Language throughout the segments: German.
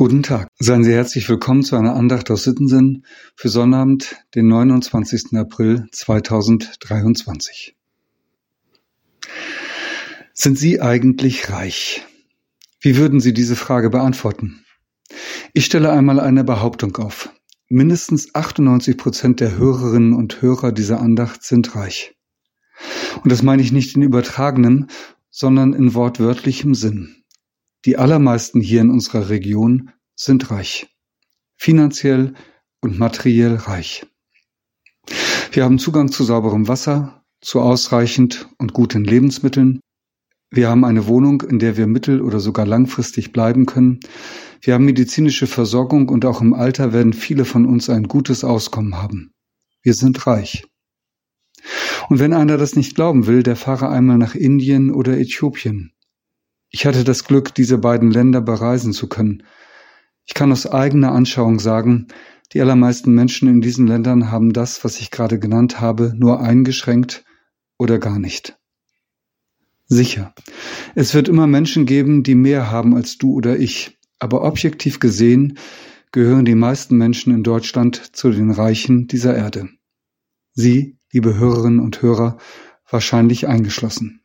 Guten Tag. Seien Sie herzlich willkommen zu einer Andacht aus Sittensinn für Sonnabend, den 29. April 2023. Sind Sie eigentlich reich? Wie würden Sie diese Frage beantworten? Ich stelle einmal eine Behauptung auf. Mindestens 98 Prozent der Hörerinnen und Hörer dieser Andacht sind reich. Und das meine ich nicht in übertragenem, sondern in wortwörtlichem Sinn. Die allermeisten hier in unserer Region sind reich. Finanziell und materiell reich. Wir haben Zugang zu sauberem Wasser, zu ausreichend und guten Lebensmitteln. Wir haben eine Wohnung, in der wir mittel- oder sogar langfristig bleiben können. Wir haben medizinische Versorgung und auch im Alter werden viele von uns ein gutes Auskommen haben. Wir sind reich. Und wenn einer das nicht glauben will, der fahre einmal nach Indien oder Äthiopien. Ich hatte das Glück, diese beiden Länder bereisen zu können. Ich kann aus eigener Anschauung sagen, die allermeisten Menschen in diesen Ländern haben das, was ich gerade genannt habe, nur eingeschränkt oder gar nicht. Sicher, es wird immer Menschen geben, die mehr haben als du oder ich, aber objektiv gesehen gehören die meisten Menschen in Deutschland zu den Reichen dieser Erde. Sie, liebe Hörerinnen und Hörer, wahrscheinlich eingeschlossen.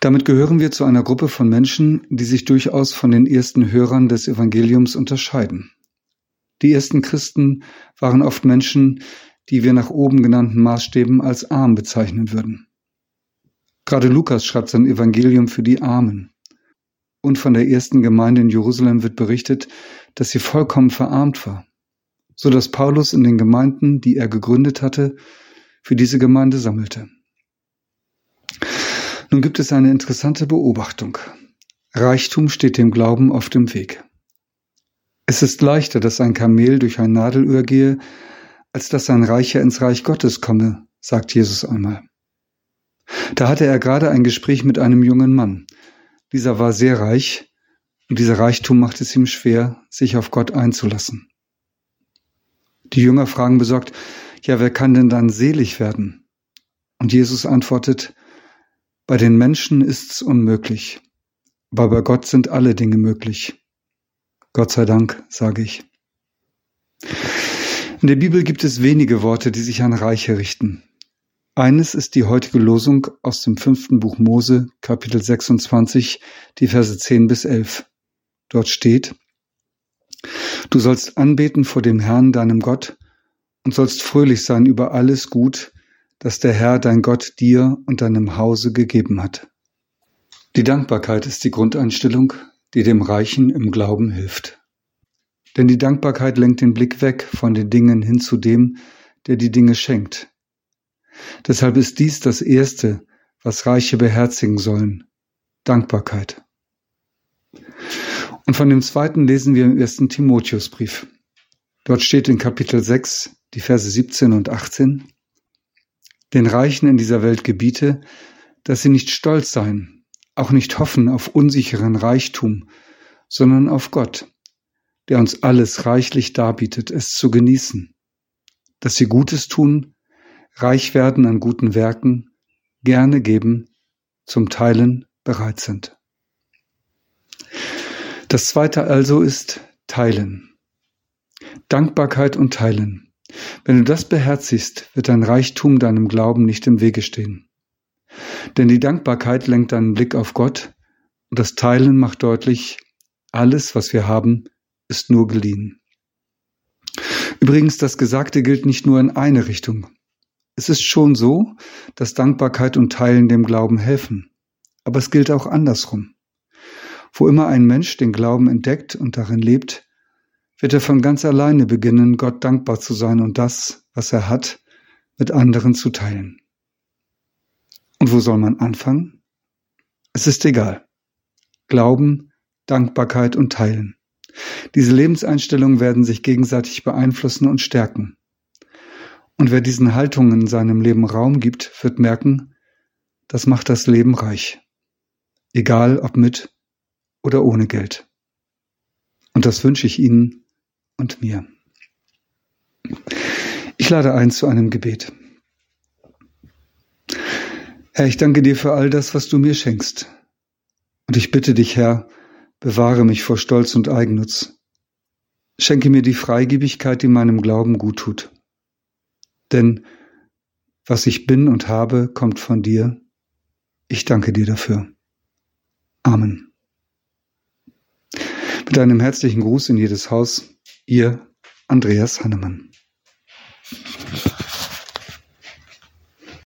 Damit gehören wir zu einer Gruppe von Menschen, die sich durchaus von den ersten Hörern des Evangeliums unterscheiden. Die ersten Christen waren oft Menschen, die wir nach oben genannten Maßstäben als arm bezeichnen würden. Gerade Lukas schreibt sein Evangelium für die Armen. Und von der ersten Gemeinde in Jerusalem wird berichtet, dass sie vollkommen verarmt war, so dass Paulus in den Gemeinden, die er gegründet hatte, für diese Gemeinde sammelte. Nun gibt es eine interessante Beobachtung. Reichtum steht dem Glauben auf dem Weg. Es ist leichter, dass ein Kamel durch ein Nadelöhr gehe, als dass ein Reicher ins Reich Gottes komme, sagt Jesus einmal. Da hatte er gerade ein Gespräch mit einem jungen Mann. Dieser war sehr reich und dieser Reichtum macht es ihm schwer, sich auf Gott einzulassen. Die Jünger fragen besorgt, ja, wer kann denn dann selig werden? Und Jesus antwortet, bei den Menschen ist's unmöglich, aber bei Gott sind alle Dinge möglich. Gott sei Dank, sage ich. In der Bibel gibt es wenige Worte, die sich an Reiche richten. Eines ist die heutige Losung aus dem fünften Buch Mose, Kapitel 26, die Verse 10 bis 11. Dort steht, Du sollst anbeten vor dem Herrn, deinem Gott, und sollst fröhlich sein über alles Gut, das der Herr dein Gott dir und deinem Hause gegeben hat. Die Dankbarkeit ist die Grundeinstellung, die dem Reichen im Glauben hilft. Denn die Dankbarkeit lenkt den Blick weg von den Dingen hin zu dem, der die Dinge schenkt. Deshalb ist dies das Erste, was Reiche beherzigen sollen, Dankbarkeit. Und von dem zweiten lesen wir im ersten Timotheusbrief. Dort steht in Kapitel 6, die Verse 17 und 18, den Reichen in dieser Welt gebiete, dass sie nicht stolz seien, auch nicht hoffen auf unsicheren Reichtum, sondern auf Gott, der uns alles reichlich darbietet, es zu genießen, dass sie Gutes tun, reich werden an guten Werken, gerne geben, zum Teilen bereit sind. Das zweite also ist Teilen. Dankbarkeit und Teilen. Wenn du das beherzigst, wird dein Reichtum deinem Glauben nicht im Wege stehen. Denn die Dankbarkeit lenkt deinen Blick auf Gott und das Teilen macht deutlich, alles, was wir haben, ist nur geliehen. Übrigens, das Gesagte gilt nicht nur in eine Richtung. Es ist schon so, dass Dankbarkeit und Teilen dem Glauben helfen. Aber es gilt auch andersrum. Wo immer ein Mensch den Glauben entdeckt und darin lebt, wird er von ganz alleine beginnen, Gott dankbar zu sein und das, was er hat, mit anderen zu teilen. Und wo soll man anfangen? Es ist egal. Glauben, Dankbarkeit und Teilen. Diese Lebenseinstellungen werden sich gegenseitig beeinflussen und stärken. Und wer diesen Haltungen in seinem Leben Raum gibt, wird merken, das macht das Leben reich. Egal ob mit oder ohne Geld. Und das wünsche ich Ihnen und mir. Ich lade ein zu einem Gebet. Herr, ich danke dir für all das, was du mir schenkst. Und ich bitte dich, Herr, Bewahre mich vor Stolz und Eigennutz. Schenke mir die Freigebigkeit, die meinem Glauben gut tut. Denn was ich bin und habe, kommt von dir. Ich danke dir dafür. Amen. Mit einem herzlichen Gruß in jedes Haus, ihr Andreas Hannemann.